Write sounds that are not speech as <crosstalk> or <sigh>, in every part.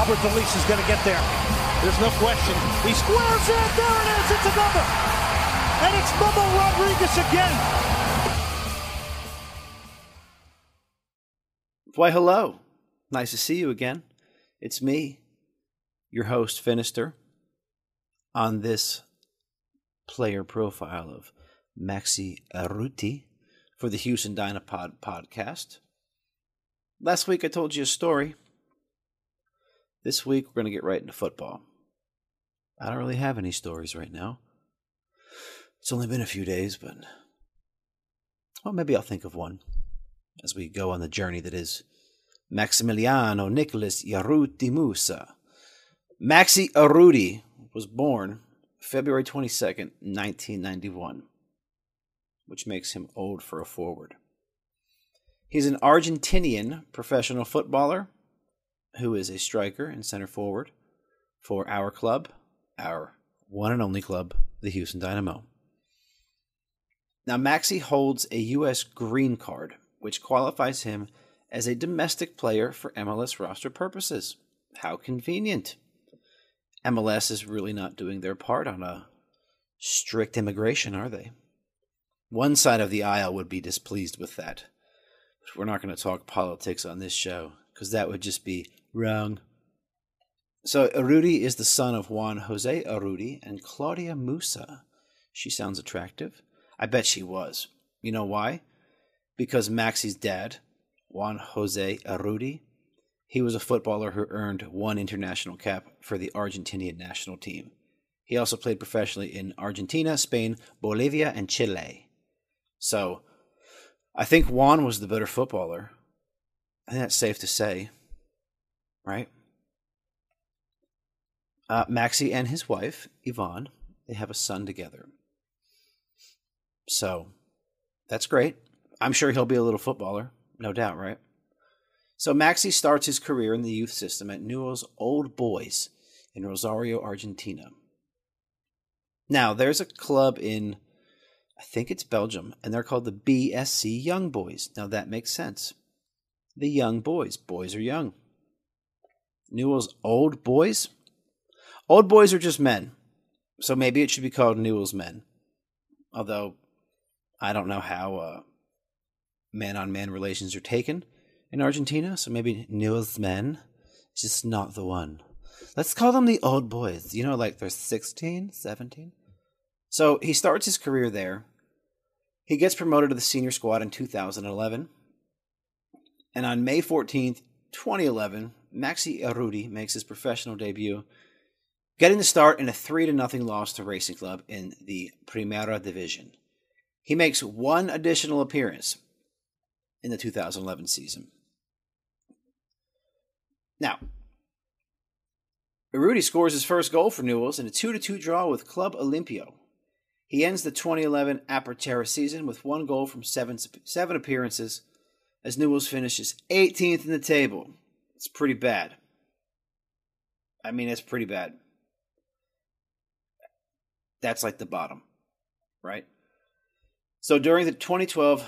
Alberth Elis is going to get there. There's no question. He squares it. There it is. It's a number. And it's Bubba Rodriguez again. Why, hello. Nice to see you again. It's me, your host, Finister, on this player profile of Maxi Urruti for the Houston Dynapod podcast. Last week I told you a story. This week we're going to get right into football. I don't really have any stories right now. It's only been a few days, but well, maybe I'll think of one as we go on the journey that is Maximiliano Nicholas Urruti Musa. Maxi Urruti was born February 22nd, 1991, which makes him old for a forward. He's an Argentinian professional footballer who is a striker and center forward for our club, our one and only club, the Houston Dynamo. Now, Maxi holds a U.S. green card, which qualifies him as a domestic player for MLS roster purposes. How convenient. MLS is really not doing their part on a strict immigration, are they? One side of the aisle would be displeased with that. But we're not going to talk politics on this show because that would just be wrong. So, Urruti is the son of Juan Jose Urruti and Claudia Musa. She sounds attractive. I bet she was. You know why? Because Maxi's dad, Juan Jose Urruti, he was a footballer who earned one international cap for the Argentinian national team. He also played professionally in Argentina, Spain, Bolivia, and Chile. So, I think Juan was the better footballer. I think that's safe to say, right? Uh, Maxi and his wife, Yvonne, they have a son together. So, that's great. I'm sure he'll be a little footballer, no doubt, right? So Maxi starts his career in the youth system at Newell's Old Boys in Rosario, Argentina. Now, there's a club in, I think it's Belgium, and they're called the BSC Young Boys. Now, that makes sense. The Young Boys. Boys are young. Newell's Old Boys? Old Boys are just men. So maybe it should be called Newell's Men. Although, I don't know how man on man relations are taken in Argentina, so maybe Newell's men is just not the one. Let's call them the old boys. You know, like they're 16, 17. So he starts his career there. He gets promoted to the senior squad in 2011. And on May 14th, 2011, Maxi Urruti makes his professional debut, getting the start in a 3 to nothing loss to Racing Club in the Primera Division. He makes one additional appearance in the 2011 season. Now, Urruti scores his first goal for Newell's in a 2 2 draw with Club Olimpo. He ends the 2011 Apertura season with one goal from seven, seven appearances as Newell's finishes 18th in the table. It's pretty bad. I mean, it's pretty bad. That's like the bottom, right? So during the 2012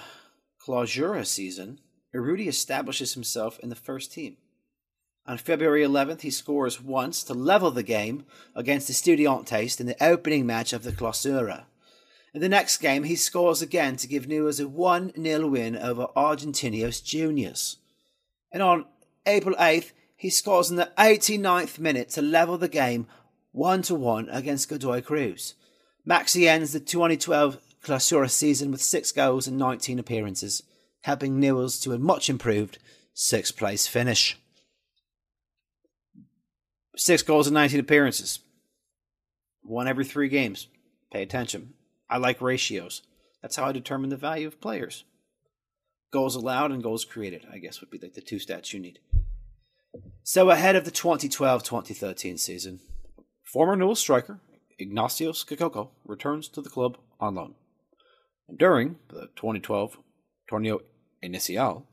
Clausura season, Urruti establishes himself in the first team. On February 11th, he scores once to level the game against the Estudiantes in the opening match of the Clausura. In the next game, he scores again to give Newell's a 1 0 win over Argentinos Juniors. And on April 8th, he scores in the 89th minute to level the game 1 1 against Godoy Cruz. Maxi ends the 2012 Clausura season with 6 goals and 19 appearances, helping Newell's to a much improved sixth place finish. Six goals and 19 appearances. One every three games. Pay attention. I like ratios. That's how I determine the value of players. Goals allowed and goals created, I guess, would be like the two stats you need. So, ahead of the 2012 2013 season, former Newell striker Ignacio Skakoko returns to the club on loan. During the 2012 Torneo Inicial,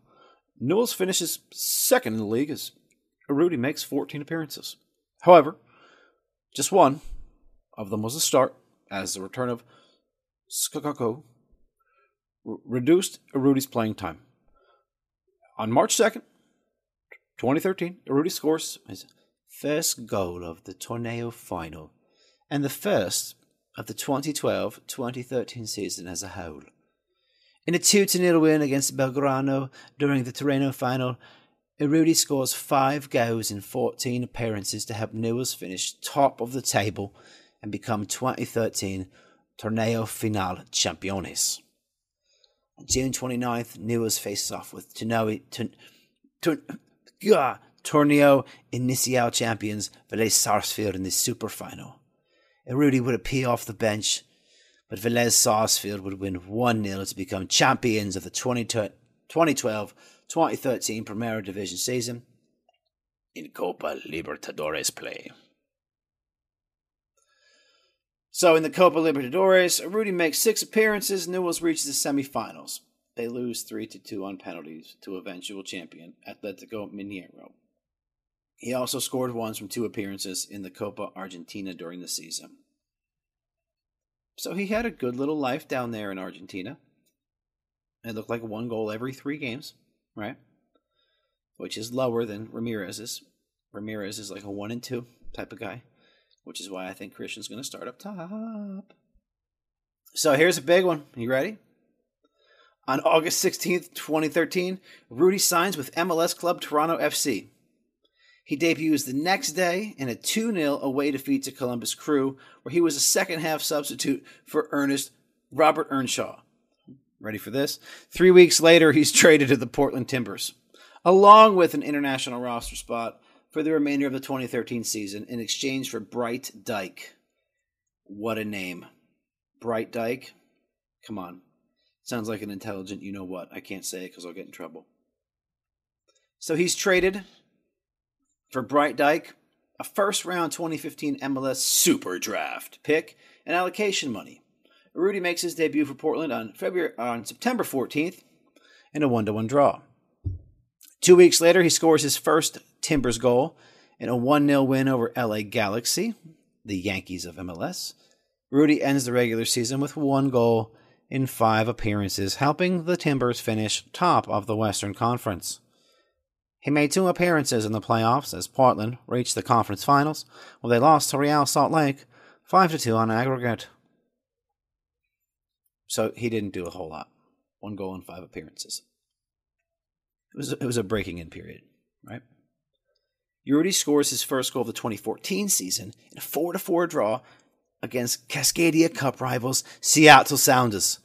Newell's finishes second in the league as Urruti makes 14 appearances. However, just one of them was a start, as the return of Skakako reduced Urruti's playing time. On March 2nd, 2013, Urruti scores his first goal of the Torneo final and the first of the 2012 2013 season as a whole. In a 2 0 win against Belgrano during the Torneo final, Urruti scores five goals in 14 appearances to help Newell's finish top of the table and become 2013 Torneo Final champions. On June 29th, Newell's faces off with Torneo, Torneo Inicial champions Velez Sarsfield in the super final. Urruti would appear off the bench, but Velez Sarsfield would win 1 0 to become champions of the 2012 2013 Primera Division season in Copa Libertadores play. So in the Copa Libertadores, Urruti makes six appearances. Newell's reaches the semifinals. They lose 3 to 2 on penalties to eventual champion Atletico Mineiro. He also scored once from two appearances in the Copa Argentina during the season. So he had a good little life down there in Argentina. It looked like one goal every three games right? Which is lower than Ramirez's. Ramirez is like a one and two type of guy, which is why I think Christian's going to start up top. So here's a big one. You ready? On August 16th, 2013, Rudy signs with MLS club Toronto FC. He debuts the next day in a 2 0 away defeat to Columbus Crew, where he was a second half substitute for Ernest Robert Earnshaw. Ready for this? Three weeks later, he's traded to the Portland Timbers, along with an international roster spot for the remainder of the 2013 season in exchange for Bright Dike. What a name. Bright Dike? Come on. Sounds like an intelligent you know what. I can't say it because I'll get in trouble. So he's traded for Bright Dike, a first round 2015 MLS Super Draft pick, and allocation money. Rudy makes his debut for Portland on February on September 14th in a one-to-one draw. Two weeks later, he scores his first Timbers goal in a 1-0 win over LA Galaxy, the Yankees of MLS. Rudy ends the regular season with one goal in five appearances, helping the Timbers finish top of the Western Conference. He made two appearances in the playoffs as Portland reached the conference finals, where they lost to Real Salt Lake 5 2 on aggregate. So he didn't do a whole lot. One goal in five appearances. It was it was a breaking in period, right? Urruti scores his first goal of the 2014 season in a 4 4 draw against Cascadia Cup rivals Seattle Sounders.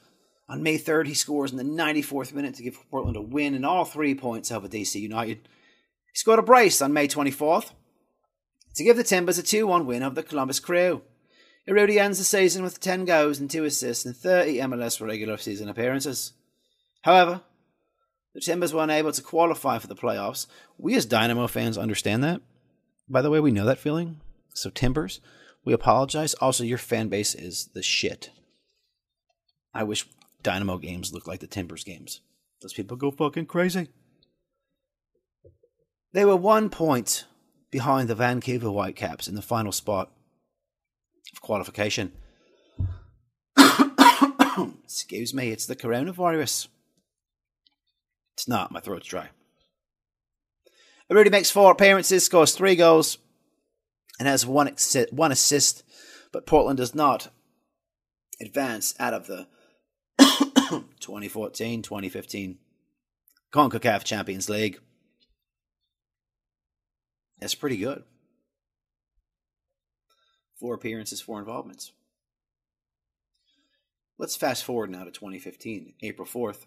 On May 3rd, he scores in the 94th minute to give Portland a win and all three points over DC United. He scored a brace on May 24th to give the Timbers a 2 1 win over the Columbus Crew. Urruti ends the season with 10 goals and 2 assists and 30 MLS regular season appearances. However, the Timbers were unable to qualify for the playoffs. We as Dynamo fans understand that. By the way, we know that feeling. So, Timbers, we apologize. Also, your fan base is the shit. I wish Dynamo games looked like the Timbers games. Those people go fucking crazy. They were one point behind the Vancouver Whitecaps in the final spot of qualification. <coughs> Excuse me, it's the coronavirus. It's not, my throat's dry. Rudy makes four appearances, scores three goals, and has one, one assist, but Portland does not advance out of the <coughs> 2014 2015 CONCACAF Champions League. That's pretty good. Four appearances, four involvements. Let's fast forward now to 2015, April 4th.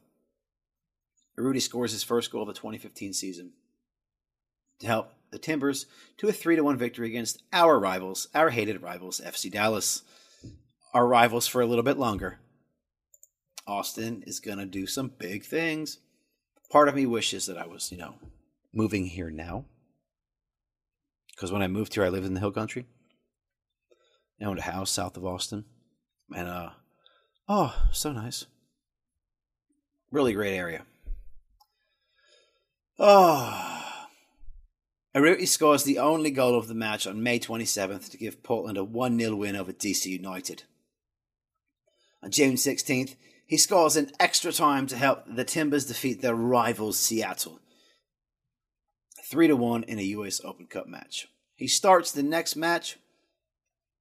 Rudy scores his first goal of the 2015 season to help the Timbers to a 3 1 victory against our rivals, our hated rivals, FC Dallas. Our rivals for a little bit longer. Austin is going to do some big things. Part of me wishes that I was, you know, moving here now. Because when I moved here, I lived in the hill country. I owned a house south of Austin. And, uh, oh, so nice. Really great area. Ah. Oh. Urruti scores the only goal of the match on May 27th to give Portland a 1 0 win over DC United. On June 16th, he scores in extra time to help the Timbers defeat their rivals Seattle 3 1 in a US Open Cup match. He starts the next match,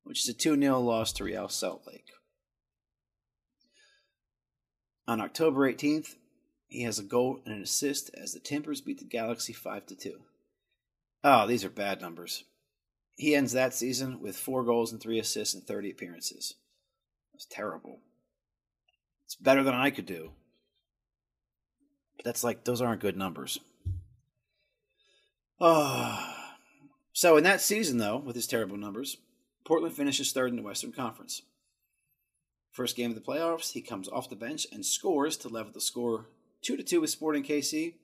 which is a 2 0 loss to Real Salt Lake. On October 18th, he has a goal and an assist as the Timbers beat the Galaxy 5 2. Oh, these are bad numbers. He ends that season with four goals and three assists in 30 appearances. That's terrible. It's better than I could do. But that's like, those aren't good numbers. Oh. <sighs> So in that season, though, with his terrible numbers, Portland finishes third in the Western Conference. First game of the playoffs, he comes off the bench and scores to level the score 2 to 2 with Sporting KC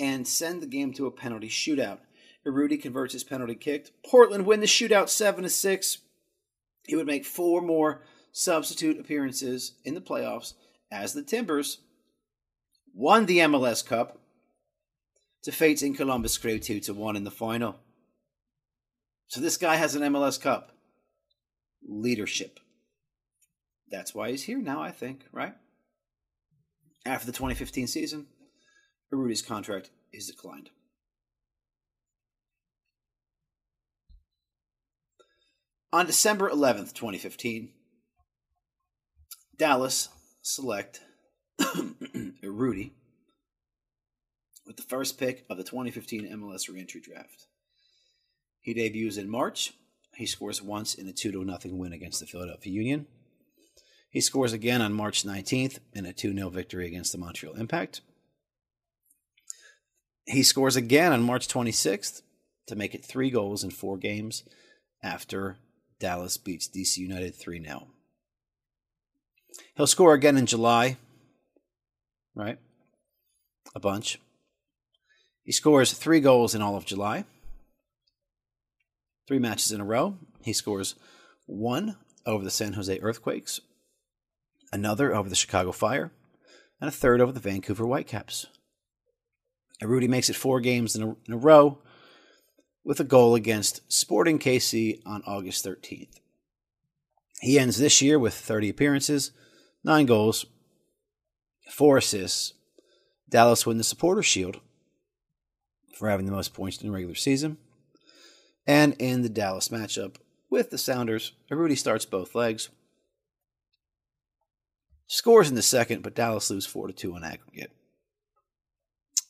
and send the game to a penalty shootout. Urruti converts his penalty kick. Portland win the shootout 7 to 6. He would make four more substitute appearances in the playoffs as the Timbers won the MLS Cup fate in Columbus Crew 2 to 1 in the final. So this guy has an MLS Cup. Leadership. That's why he's here now, I think, right? After the 2015 season, Urruti's contract is declined. On December 11th, 2015, Dallas select <coughs> Rudy with the first pick of the 2015 MLS reentry draft. He debuts in March. He scores once in a 2 0 win against the Philadelphia Union. He scores again on March 19th in a 2 0 victory against the Montreal Impact. He scores again on March 26th to make it three goals in four games after Dallas beats DC United 3 0. He'll score again in July, right? A bunch. He scores three goals in all of July. Three matches in a row. He scores one over the San Jose Earthquakes, another over the Chicago Fire, and a third over the Vancouver Whitecaps. Rudy makes it four games in a, in a row with a goal against Sporting KC on August 13th. He ends this year with 30 appearances, nine goals, four assists. Dallas win the Supporter Shield for having the most points in the regular season. And in the Dallas matchup with the Sounders, Rudy starts both legs. Scores in the second, but Dallas lose 4 to 2 on aggregate.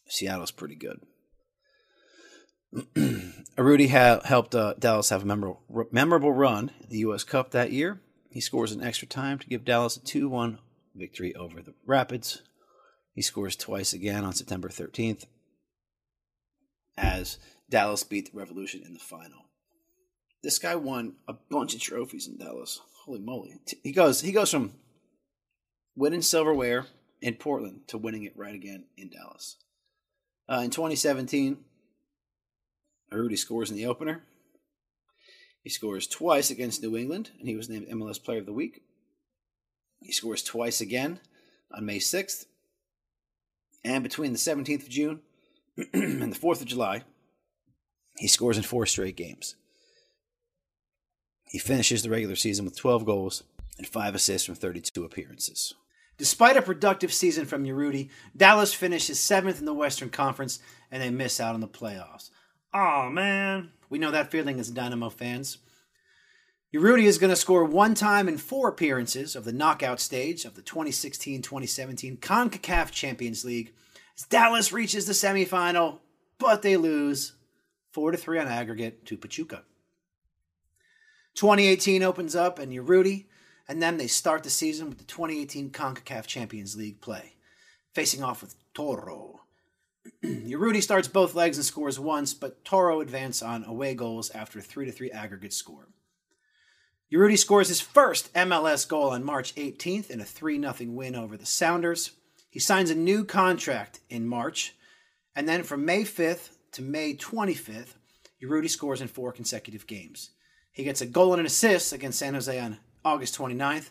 Seattle's pretty good. <clears throat> Rudy ha- helped uh, Dallas have a memorable, memorable run in the U.S. Cup that year. He scores an extra time to give Dallas a 2 1 victory over the Rapids. He scores twice again on September 13th as Dallas beat the Revolution in the final. This guy won a bunch of trophies in Dallas. Holy moly. He goes he goes from winning silverware in Portland to winning it right again in Dallas. Uh, in 2017, Rudy scores in the opener. He scores twice against New England, and he was named MLS Player of the Week. He scores twice again on May 6th. And between the 17th of June <clears throat> and the 4th of July, he scores in four straight games. He finishes the regular season with 12 goals and 5 assists from 32 appearances. Despite a productive season from Urruti, Dallas finishes seventh in the Western Conference and they miss out on the playoffs. Oh man, we know that feeling as Dynamo fans. Urruti is going to score one time in four appearances of the knockout stage of the 2016 2017 CONCACAF Champions League as Dallas reaches the semifinal, but they lose 4 3 on aggregate to Pachuca. 2018 opens up, and Urruti and then they start the season with the 2018 CONCACAF Champions League play, facing off with Tauro. <clears throat> Urruti starts both legs and scores once, but Tauro advance on away goals after a 3 3 aggregate score. Urruti scores his first MLS goal on March 18th in a 3 0 win over the Sounders. He signs a new contract in March, and then from May 5th to May 25th, Urruti scores in four consecutive games. He gets a goal and an assist against San Jose on August 29th.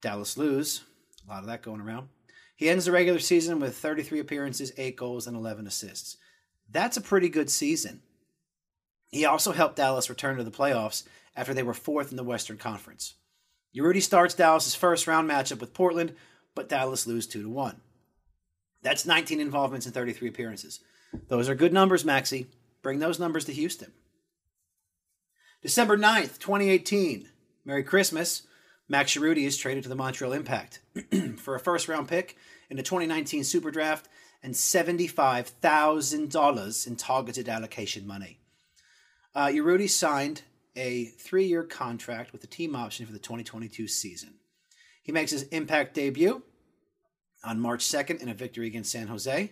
Dallas lose. A lot of that going around. He ends the regular season with 33 appearances, 8 goals, and 11 assists. That's a pretty good season. He also helped Dallas return to the playoffs after they were fourth in the Western Conference. Urruti starts Dallas's first round matchup with Portland, but Dallas lose 2 to 1. That's 19 involvements and 33 appearances. Those are good numbers, Maxi. Bring those numbers to Houston. December 9th, 2018. Merry Christmas. Max Urruti is traded to the Montreal Impact <clears throat> for a first round pick in the 2019 Super Draft and $75,000 in targeted allocation money. Uh, signed a three year contract with a team option for the 2022 season. He makes his Impact debut on March 2nd in a victory against San Jose.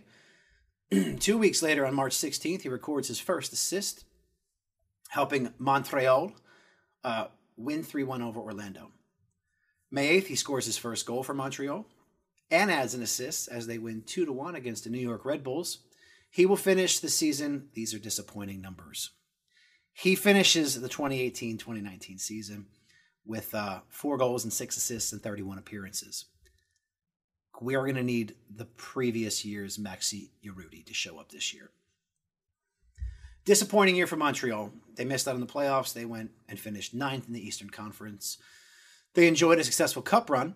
<clears throat> Two weeks later, on March 16th, he records his first assist, helping Montreal uh, win 3 1 over Orlando. May 8th, he scores his first goal for Montreal and adds an assist as they win 2 1 against the New York Red Bulls. He will finish the season. These are disappointing numbers. He finishes the 2018 2019 season with uh, four goals and six assists and 31 appearances. We are going to need the previous year's Maxi Urruti to show up this year. Disappointing year for Montreal. They missed out on the playoffs. They went and finished ninth in the Eastern Conference. They enjoyed a successful cup run,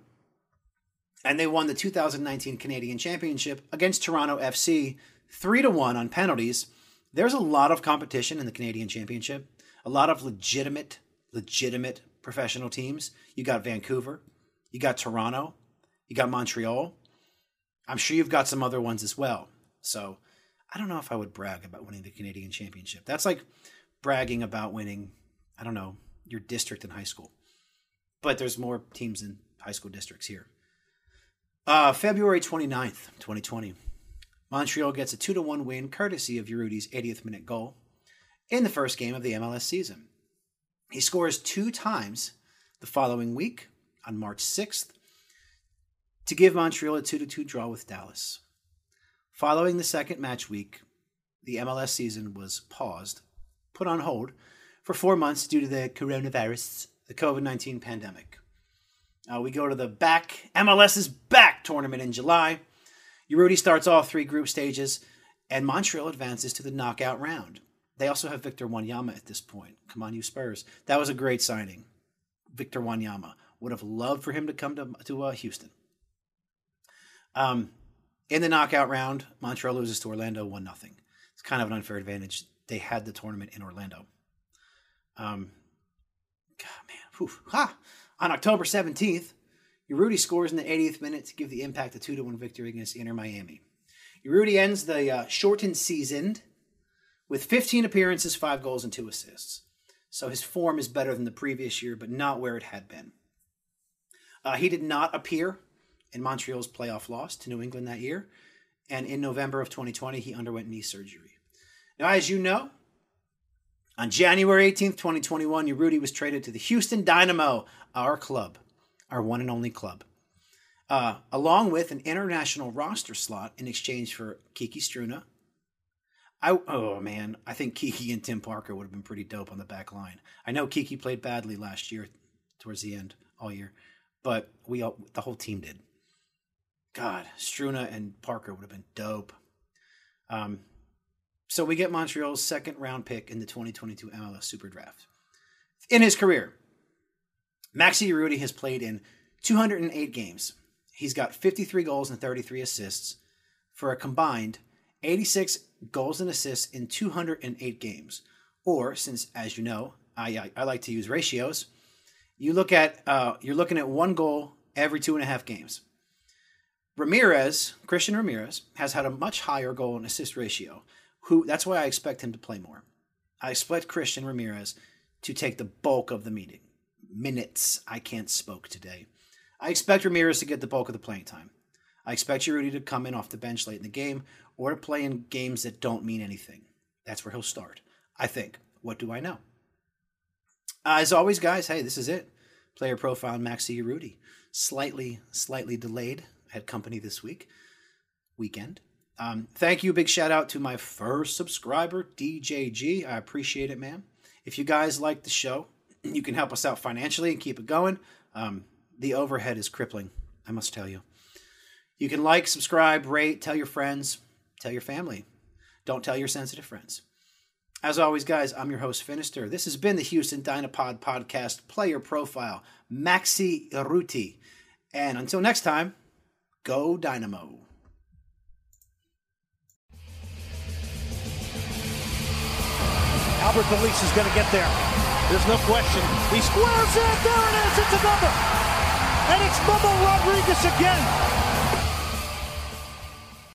and they won the 2019 Canadian Championship against Toronto FC 3 to 1 on penalties there's a lot of competition in the Canadian Championship, a lot of legitimate, legitimate professional teams. You got Vancouver, you got Toronto, you got Montreal. I'm sure you've got some other ones as well. So I don't know if I would brag about winning the Canadian Championship. That's like bragging about winning, I don't know, your district in high school. But there's more teams in high school districts here. Uh, February 29th, 2020. Montreal gets a 2 to 1 win courtesy of Urruti's 80th minute goal in the first game of the MLS season. He scores two times the following week on March 6th to give Montreal a 2 2 draw with Dallas. Following the second match week, the MLS season was paused, put on hold for four months due to the coronavirus, the COVID 19 pandemic. Uh, we go to the back, MLS's back tournament in July. Urruti starts all three group stages, and Montreal advances to the knockout round. They also have Victor Wanyama at this point. Come on, you Spurs. That was a great signing. Victor Wanyama. Would have loved for him to come to, to uh, Houston. Um, in the knockout round, Montreal loses to Orlando 1 0. It's kind of an unfair advantage. They had the tournament in Orlando. Um, God, man. Ha! On October 17th, Urruti scores in the 80th minute to give the Impact a 2 1 victory against Inter Miami. Urruti ends the uh, shortened season with 15 appearances, 5 goals, and 2 assists. So his form is better than the previous year, but not where it had been. Uh, he did not appear in Montreal's playoff loss to New England that year, and in November of 2020, he underwent knee surgery. Now, as you know, on January 18th, 2021, Urruti was traded to the Houston Dynamo, our club our one and only club, uh, along with an international roster slot in exchange for Kiki Struna. I oh man, I think Kiki and Tim Parker would have been pretty dope on the back line. I know Kiki played badly last year, towards the end all year, but we all, the whole team did. God, Struna and Parker would have been dope. Um, so we get Montreal's second round pick in the 2022 MLS Super Draft. In his career, Maxi Urruti has played in 208 games. He's got 53 goals and 33 assists for a combined 86 goals and assists in 208 games. Or, since as you know, I, I, I like to use ratios, you look at uh, you're looking at one goal every two and a half games. Ramirez, Christian Ramirez, has had a much higher goal and assist ratio. Who that's why I expect him to play more. I expect Christian Ramirez to take the bulk of the meeting minutes I can't spoke today. I expect Ramirez to get the bulk of the playing time. I expect Urruti to come in off the bench late in the game or to play in games that don't mean anything. That's where he'll start. I think. What do I know? Uh, as always, guys, hey, this is it. Player profile Maxi Urruti. Slightly, slightly delayed. Had company this week, weekend. Um, thank you. Big shout out to my first subscriber, DJG. I appreciate it, man. If you guys like the show, <clears throat> you can help us out financially and keep it going. Um, the overhead is crippling, I must tell you. You can like, subscribe, rate, tell your friends, tell your family. Don't tell your sensitive friends. As always, guys, I'm your host, Finister. This has been the Houston Dynapod Podcast Player Profile, Maxi Ruti. And until next time, go Dynamo. Alberth Elis is going to get there. There's no question. He squares it. There it is. It's another. And it's Bubba Rodriguez again.